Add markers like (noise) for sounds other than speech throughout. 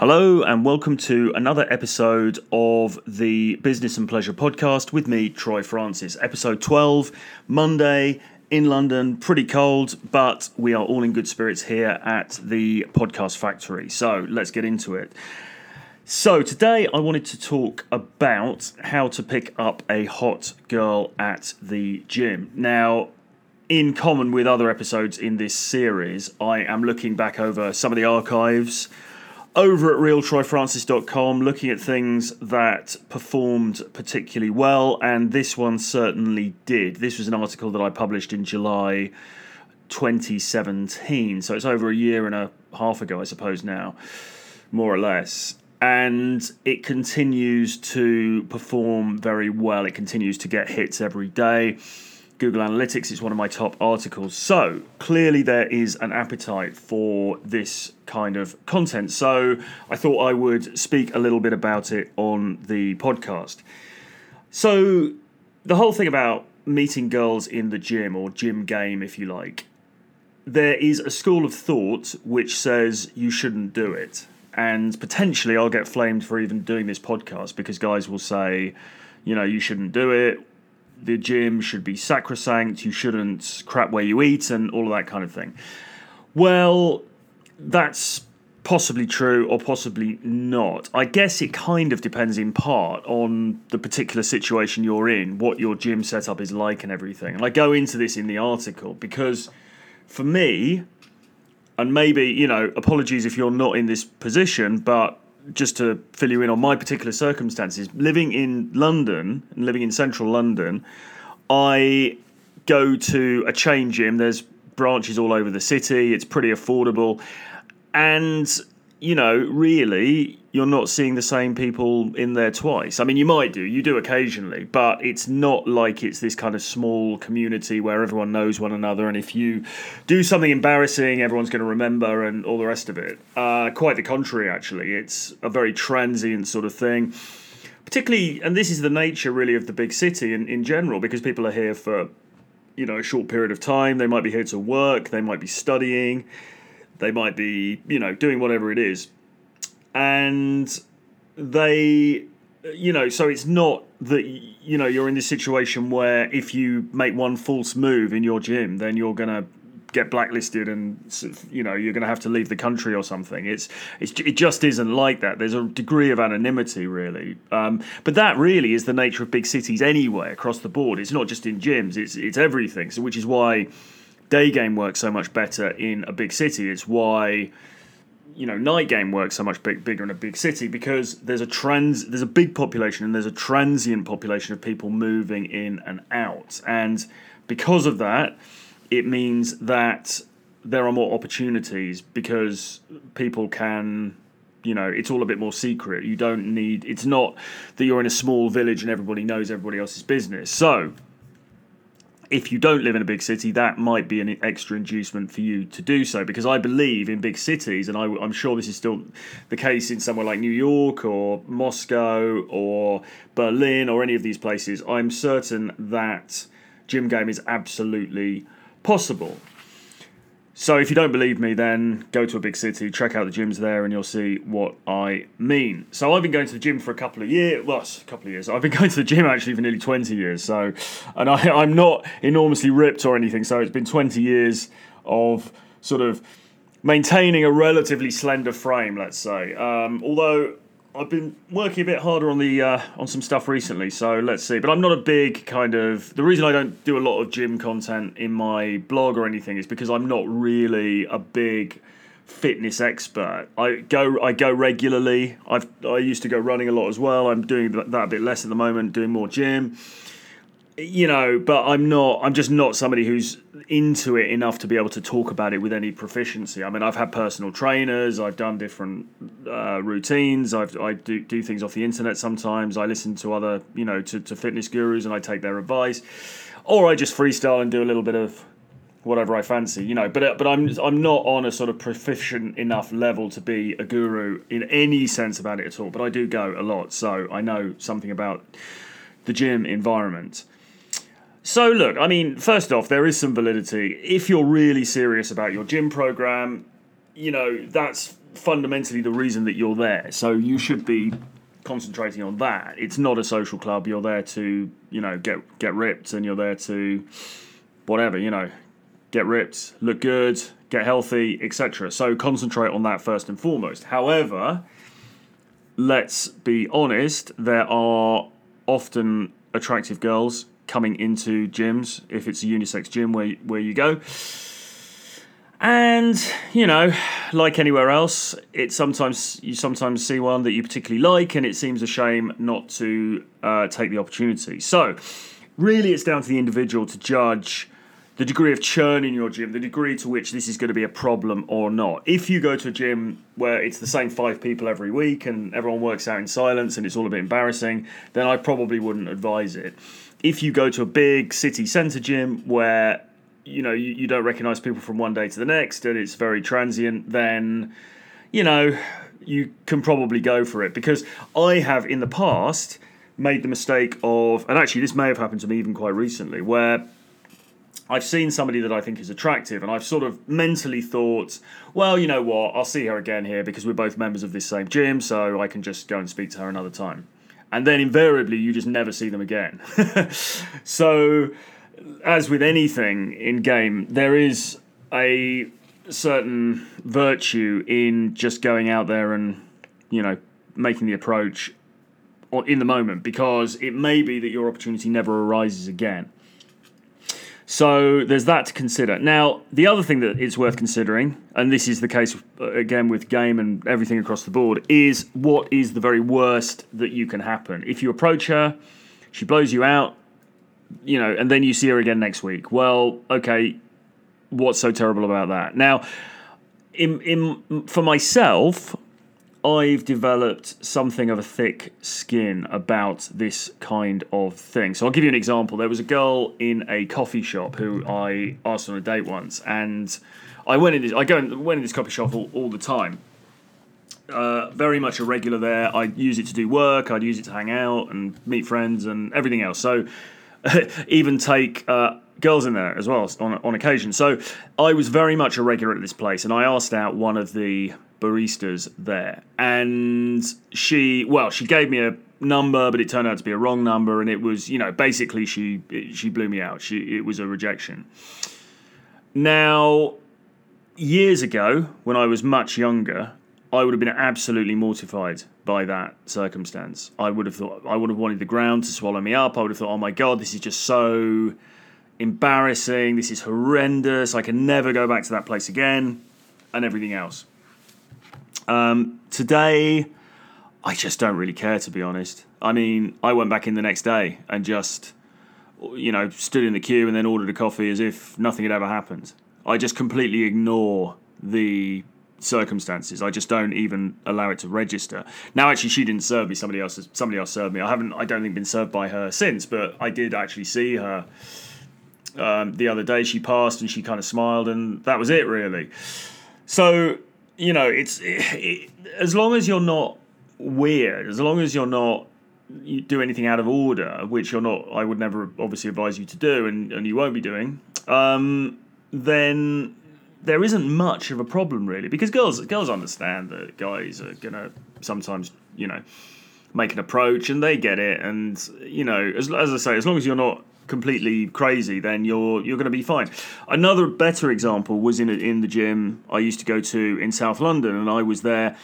Hello, and welcome to another episode of the Business and Pleasure podcast with me, Troy Francis. Episode 12, Monday in London, pretty cold, but we are all in good spirits here at the podcast factory. So let's get into it. So, today I wanted to talk about how to pick up a hot girl at the gym. Now, in common with other episodes in this series, I am looking back over some of the archives over at realtroyfrancis.com looking at things that performed particularly well, and this one certainly did. This was an article that I published in July 2017, so it's over a year and a half ago, I suppose, now, more or less. And it continues to perform very well. It continues to get hits every day. Google Analytics. It's one of my top articles. So clearly, there is an appetite for this kind of content. So I thought I would speak a little bit about it on the podcast. So, the whole thing about meeting girls in the gym or gym game, if you like, there is a school of thought which says you shouldn't do it. And potentially, I'll get flamed for even doing this podcast because guys will say, you know, you shouldn't do it the gym should be sacrosanct, you shouldn't crap where you eat, and all of that kind of thing. Well, that's possibly true or possibly not. I guess it kind of depends in part on the particular situation you're in, what your gym setup is like, and everything. And I go into this in the article because for me, and maybe, you know, apologies if you're not in this position, but just to fill you in on my particular circumstances, living in London and living in central London, I go to a chain gym. There's branches all over the city. It's pretty affordable. And you know, really, you're not seeing the same people in there twice. I mean, you might do, you do occasionally, but it's not like it's this kind of small community where everyone knows one another. And if you do something embarrassing, everyone's going to remember and all the rest of it. Uh, quite the contrary, actually. It's a very transient sort of thing. Particularly, and this is the nature really of the big city in, in general, because people are here for, you know, a short period of time. They might be here to work, they might be studying they might be, you know, doing whatever it is. And they, you know, so it's not that, you know, you're in this situation where if you make one false move in your gym, then you're going to get blacklisted and you know you're going to have to leave the country or something. It's, it's it just isn't like that. There's a degree of anonymity really. Um, but that really is the nature of big cities anyway across the board. It's not just in gyms. It's it's everything. So which is why day game works so much better in a big city. It's why you know night game works so much big, bigger in a big city because there's a trans there's a big population and there's a transient population of people moving in and out. And because of that it means that there are more opportunities because people can you know it's all a bit more secret. You don't need it's not that you're in a small village and everybody knows everybody else's business. So if you don't live in a big city, that might be an extra inducement for you to do so. Because I believe in big cities, and I, am sure this is still the case in somewhere like New York or Moscow or Berlin or any of these places. I'm certain that gym game is absolutely possible. So if you don't believe me, then go to a big city, check out the gyms there, and you'll see what I mean. So I've been going to the gym for a couple of years. Well, a couple of years. I've been (laughs) going to the gym actually for nearly twenty years. So, and I, (laughs) I'm not enormously ripped or anything. So it's been twenty years of sort of maintaining a relatively slender frame, let's say. Um, although I've been working a bit harder on the uh, on some stuff recently, so let's see. But I'm not a big kind of the reason I don't do a lot of gym content in my blog or anything is because I'm not really a big fitness expert. I go I go regularly. I've I used to go running a lot as well. I'm doing that a bit less at the moment, doing more gym you know, but I'm not. I'm just not somebody who's into it enough to be able to talk about it with any proficiency. I mean, I've had personal trainers. I've done different uh, routines. I've, I do do things off the internet sometimes. I listen to other, you know, to, to fitness gurus and I take their advice, or I just freestyle and do a little bit of whatever I fancy, you know. But uh, but I'm I'm not on a sort of proficient enough level to be a guru in any sense about it at all. But I do go a lot, so I know something about the gym environment. So, look, I mean, first off, there is some validity. If you're really serious about your gym program, you know, that's fundamentally the reason that you're there. So you should be concentrating on that. It's not a social club. You're there to, you know, get get ripped and you're there to whatever, you know, get ripped, look good, get healthy, etc. So concentrate on that first and foremost. However, let's be honest, there are often attractive girls coming into gyms if it's a unisex gym where where you go. And you know, like anywhere else, it sometimes you sometimes see one that you particularly like, and it seems a shame not to uh, take the opportunity. So, really, it's down to the individual to judge the degree of churn in your gym, the degree to which this is going to be a problem or not. If you go to a gym where it's the same five people every week and everyone works out in silence and it's all a bit embarrassing, then I probably wouldn't advise it. If you go to a big city centre gym where you know you, you don't recognize people from one day to the next and it's very transient then you know you can probably go for it because i have in the past made the mistake of and actually this may have happened to me even quite recently where I've seen somebody that I think is attractive, and I've sort of mentally thought, well, you know what, I'll see her again here because we're both members of this same gym, so I can just go and speak to her another time. And then invariably, you just never see them again. (laughs) so as with anything in game, there is a certain virtue in just going out there and you know making the approach in the moment because it may be that your opportunity never arises again. So there's that to consider. Now, the other thing that is worth considering, and this is the case uh, again with game and everything across the board, is what is the very worst that you can happen. If you approach her, she blows you out, you know, and then you see her again next week. Well, okay, what's so terrible about that? Now, in in for myself, I've developed something of a thick skin about this kind of thing. So I'll give you an example. There was a girl in a coffee shop who I asked on a date once, and I went in. This, I go in, went in this coffee shop all, all the time. Uh, very much a regular there. I'd use it to do work. I'd use it to hang out and meet friends and everything else. So (laughs) even take uh, girls in there as well on, on occasion. So I was very much a regular at this place, and I asked out one of the baristas there, and she, well, she gave me a number, but it turned out to be a wrong number, and it was, you know, basically she she blew me out. She it was a rejection. Now, years ago, when I was much younger, I would have been absolutely mortified by that circumstance. I would have thought I would have wanted the ground to swallow me up. I would have thought, oh my god, this is just so embarrassing. This is horrendous. I can never go back to that place again, and everything else. Um, today, I just don't really care to be honest. I mean, I went back in the next day and just, you know, stood in the queue and then ordered a coffee as if nothing had ever happened. I just completely ignore the circumstances. I just don't even allow it to register. Now, actually, she didn't serve me. Somebody else, somebody else served me. I haven't. I don't think been served by her since, but I did actually see her um, the other day. She passed and she kind of smiled, and that was it, really. So you know, it's it, it, as long as you're not weird, as long as you're not you do anything out of order, which you're not. I would never obviously advise you to do, and, and you won't be doing. Um, then there isn't much of a problem really because girls girls understand that guys are gonna sometimes you know make an approach and they get it and you know as, as I say as long as you're not completely crazy then you're you're going to be fine another better example was in in the gym I used to go to in South London and I was there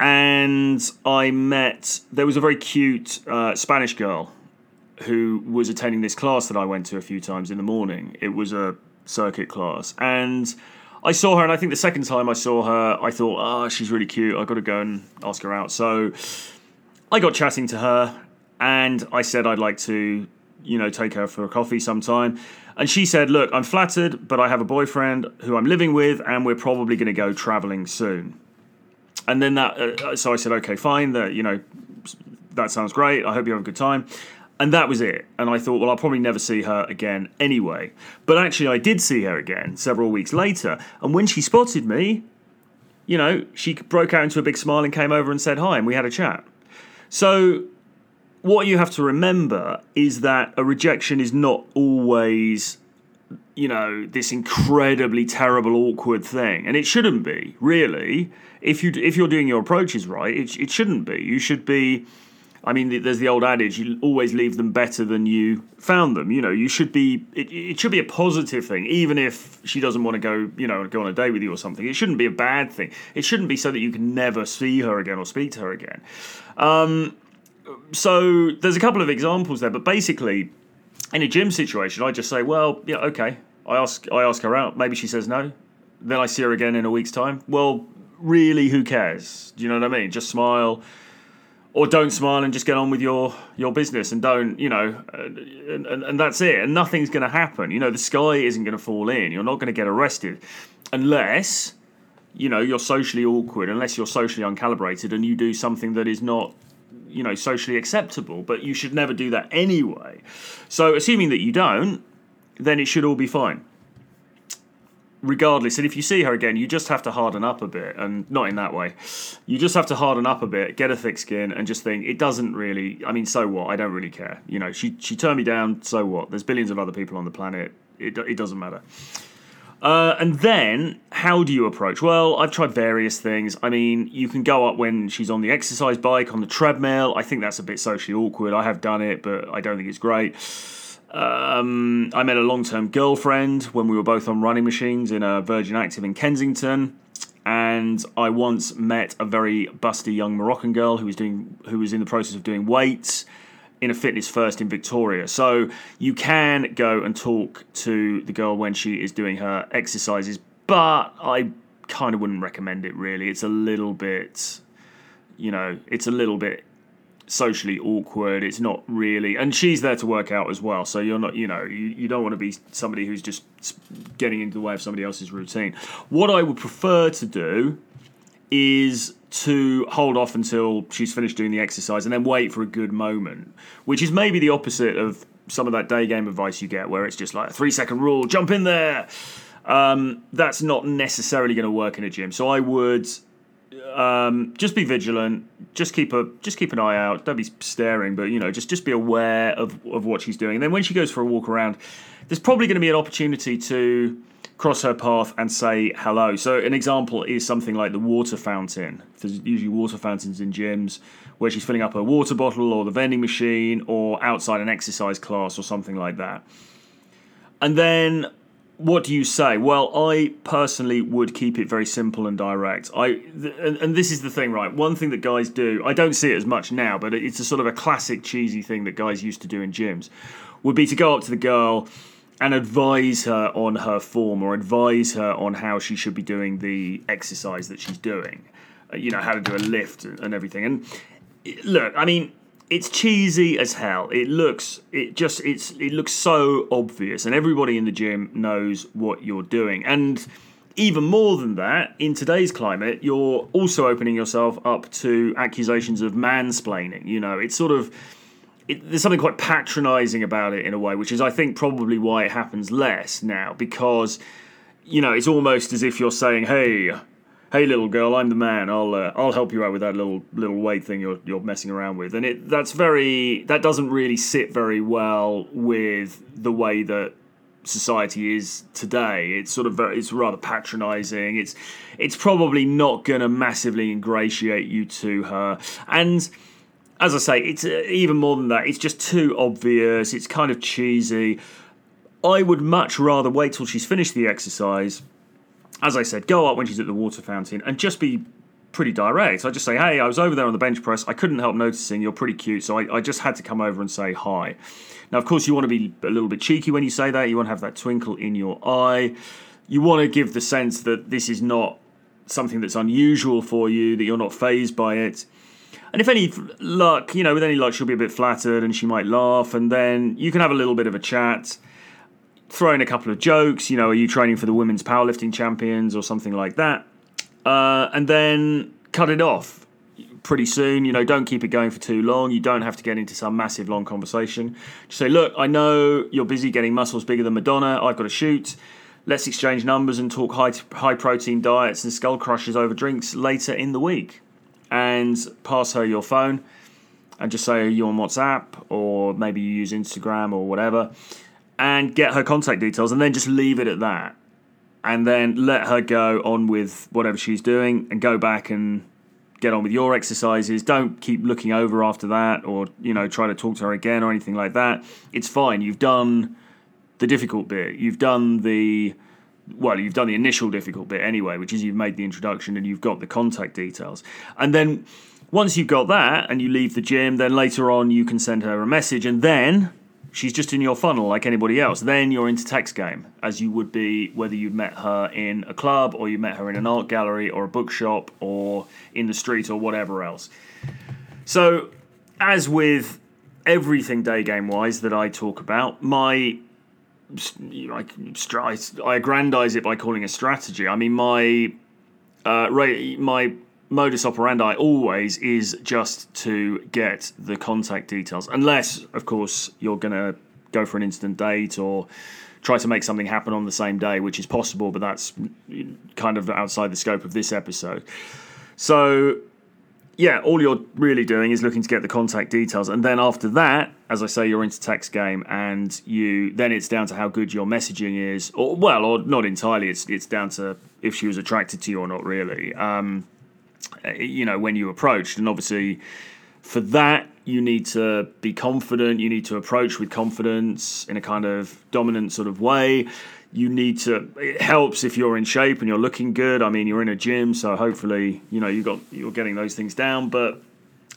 and I met there was a very cute uh, Spanish girl who was attending this class that I went to a few times in the morning it was a circuit class and I saw her, and I think the second time I saw her, I thought, ah, oh, she's really cute. I've got to go and ask her out. So I got chatting to her, and I said I'd like to, you know, take her for a coffee sometime. And she said, Look, I'm flattered, but I have a boyfriend who I'm living with, and we're probably going to go traveling soon. And then that, uh, so I said, Okay, fine. That, you know, that sounds great. I hope you have a good time. And that was it. And I thought, well, I'll probably never see her again anyway. But actually, I did see her again several weeks later. And when she spotted me, you know, she broke out into a big smile and came over and said hi, and we had a chat. So, what you have to remember is that a rejection is not always, you know, this incredibly terrible, awkward thing. And it shouldn't be, really. if you if you're doing your approaches right, it, it shouldn't be. You should be. I mean, there's the old adage: you always leave them better than you found them. You know, you should be. It, it should be a positive thing, even if she doesn't want to go. You know, go on a date with you or something. It shouldn't be a bad thing. It shouldn't be so that you can never see her again or speak to her again. Um, so there's a couple of examples there, but basically, in a gym situation, I just say, well, yeah, okay. I ask, I ask her out. Maybe she says no. Then I see her again in a week's time. Well, really, who cares? Do you know what I mean? Just smile, or don't smile and just get on with your your business and don't, you know, and, and, and that's it. And nothing's going to happen. You know, the sky isn't going to fall in. You're not going to get arrested unless you know you're socially awkward unless you're socially uncalibrated and you do something that is not you know socially acceptable but you should never do that anyway. So assuming that you don't then it should all be fine. Regardless and if you see her again you just have to harden up a bit and not in that way. You just have to harden up a bit get a thick skin and just think it doesn't really i mean so what? I don't really care. You know she she turned me down so what? There's billions of other people on the planet. It, it doesn't matter uh, and then, how do you approach? Well, I've tried various things. I mean, you can go up when she's on the exercise bike, on the treadmill. I think that's a bit socially awkward. I have done it, but I don't think it's great. Um, I met a long term girlfriend when we were both on running machines in a Virgin Active in Kensington. And I once met a very busty young Moroccan girl who was doing who was in the process of doing weights in a fitness first in Victoria. So you can go and talk to the girl when she is doing her exercises, but I kind of wouldn't recommend it really. It's a little bit, you know, it's a little bit socially awkward. It's not really, and she's there to work out as well. So you're not, you know, you, you don't want to be somebody who's just getting into the way of somebody else's routine. What I would prefer to do is to hold off until she's finished doing the exercise and then wait for a good moment, which is maybe the opposite of some of that day game advice you get where it's just like a three second rule, jump in there. Um, that's not necessarily going to work in a gym. So I would um, just be vigilant. Just keep a just keep an eye out. Don't be staring, but you know, just just be aware of of what she's doing. And then when she goes for a walk around, there's probably going to be an opportunity to cross her path and say hello. So an example is something like the water fountain. There's usually water fountains in gyms where she's filling up her water bottle or the vending machine or outside an exercise class or something like that. And then what do you say? Well, I personally would keep it very simple and direct. I and, and this is the thing, right? One thing that guys do, I don't see it as much now, but it's a sort of a classic cheesy thing that guys used to do in gyms, would be to go up to the girl and advise her on her form or advise her on how she should be doing the exercise that she's doing. Uh, you know, how to do a lift and everything. And look, I mean, it's cheesy as hell. It looks it just it's it looks so obvious and everybody in the gym knows what you're doing. And even more than that, in today's climate, you're also opening yourself up to accusations of mansplaining. You know, it's sort of it, there's something quite patronising about it in a way, which is I think probably why it happens less now because you know it's almost as if you're saying, "Hey, hey, little girl, I'm the man. I'll uh, I'll help you out with that little little weight thing you're you're messing around with." And it that's very that doesn't really sit very well with the way that society is today. It's sort of very, it's rather patronising. It's it's probably not going to massively ingratiate you to her and as I say, it's uh, even more than that. It's just too obvious. It's kind of cheesy. I would much rather wait till she's finished the exercise. As I said, go up when she's at the water fountain and just be pretty direct. I just say, hey, I was over there on the bench press. I couldn't help noticing you're pretty cute, so I, I, just had to come over and say hi. Now, of course, you want to be a little bit cheeky when you say that. You want to have that twinkle in your eye. You want to give the sense that this is not something that's unusual for you, that you're not phased by it. And if any luck, you know, with any luck, she'll be a bit flattered and she might laugh, and then you can have a little bit of a chat, throw in a couple of jokes. You know, are you training for the women's powerlifting champions or something like that? Uh, and then cut it off pretty soon. You know, don't keep it going for too long. You don't have to get into some massive long conversation. Just say, look, I know you're busy getting muscles bigger than Madonna. I've got to shoot. Let's exchange numbers and talk high high protein diets and skull crushes over drinks later in the week and pass her your phone and just say you're on WhatsApp or maybe you use Instagram or whatever and get her contact details and then just leave it at that. and then let her go on with whatever she's doing and go back and get on with your exercises. Don't keep looking over after that or, you know, try to talk to her again or anything like that. It's fine. You've done the difficult bit. You've done the well, you've done the initial difficult bit anyway, which is you've made the introduction and you've got the contact details. And then once you've got that and you leave the gym, then later on you can send her a message and then she's just in your funnel like anybody else. Then you're into text game, as you would be whether you met her in a club or you met her in an art gallery or a bookshop or in the street or whatever else. So, as with everything day game wise that I talk about, my I, I aggrandize it by calling a strategy. I mean, my uh, my modus operandi always is just to get the contact details, unless, of course, you're going to go for an instant date or try to make something happen on the same day, which is possible, but that's kind of outside the scope of this episode. So, yeah, all you're really doing is looking to get the contact details, and then after that, as I say, you're into text game, and you then it's down to how good your messaging is, or well, or not entirely. It's it's down to if she was attracted to you or not, really. Um, uh, you know, when you approached. And obviously, for that, you need to be confident. You need to approach with confidence in a kind of dominant sort of way. You need to. It helps if you're in shape and you're looking good. I mean, you're in a gym, so hopefully, you know, you got you're getting those things down. But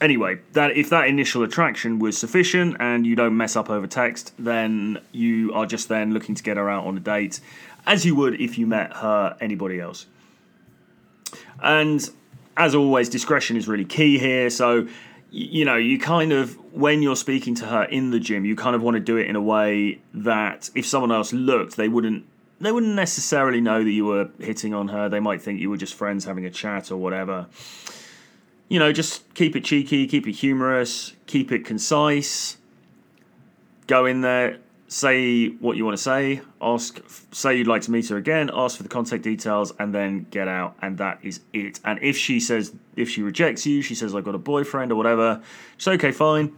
anyway, that if that initial attraction was sufficient and you don't mess up over text, then you are just then looking to get her out on a date, as you would if you met her anybody else. And as always, discretion is really key here. So, you know, you kind of, when you're speaking to her in the gym, you kind of want to do it in a way that if someone else looked, they wouldn't. They wouldn't necessarily know that you were hitting on her. They might think you were just friends having a chat or whatever. You know, just keep it cheeky, keep it humorous, keep it concise. Go in there, say what you want to say, ask, say you'd like to meet her again, ask for the contact details, and then get out, and that is it. And if she says, if she rejects you, she says, I've got a boyfriend or whatever, it's okay, fine,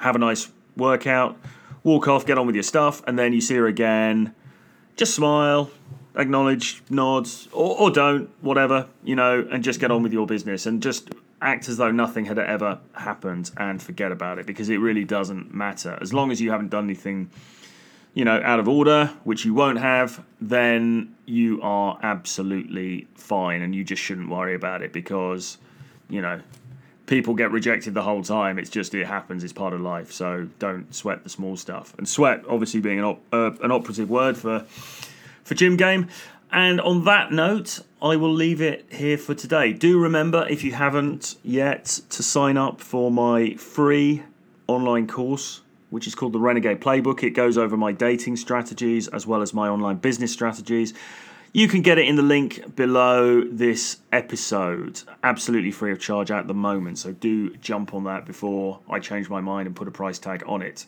have a nice workout, walk off, get on with your stuff, and then you see her again, just smile, acknowledge, nods, or, or don't, whatever, you know, and just get on with your business and just act as though nothing had ever happened and forget about it because it really doesn't matter. As long as you haven't done anything, you know, out of order, which you won't have, then you are absolutely fine and you just shouldn't worry about it because, you know, people get rejected the whole time. It's just it happens. It's part of life. So don't sweat the small stuff. And sweat, obviously, being an op- uh, an operative word for for gym game. And on that note, I will leave it here for today. Do remember, if you haven't yet, to sign up for my free online course, which is called the Renegade Playbook. It goes over my dating strategies as well as my online business strategies. You can get it in the link below this episode, absolutely free of charge at the moment. So do jump on that before I change my mind and put a price tag on it.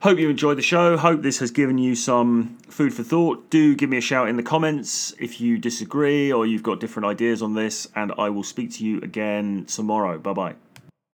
Hope you enjoyed the show. Hope this has given you some food for thought. Do give me a shout in the comments if you disagree or you've got different ideas on this, and I will speak to you again tomorrow. Bye bye.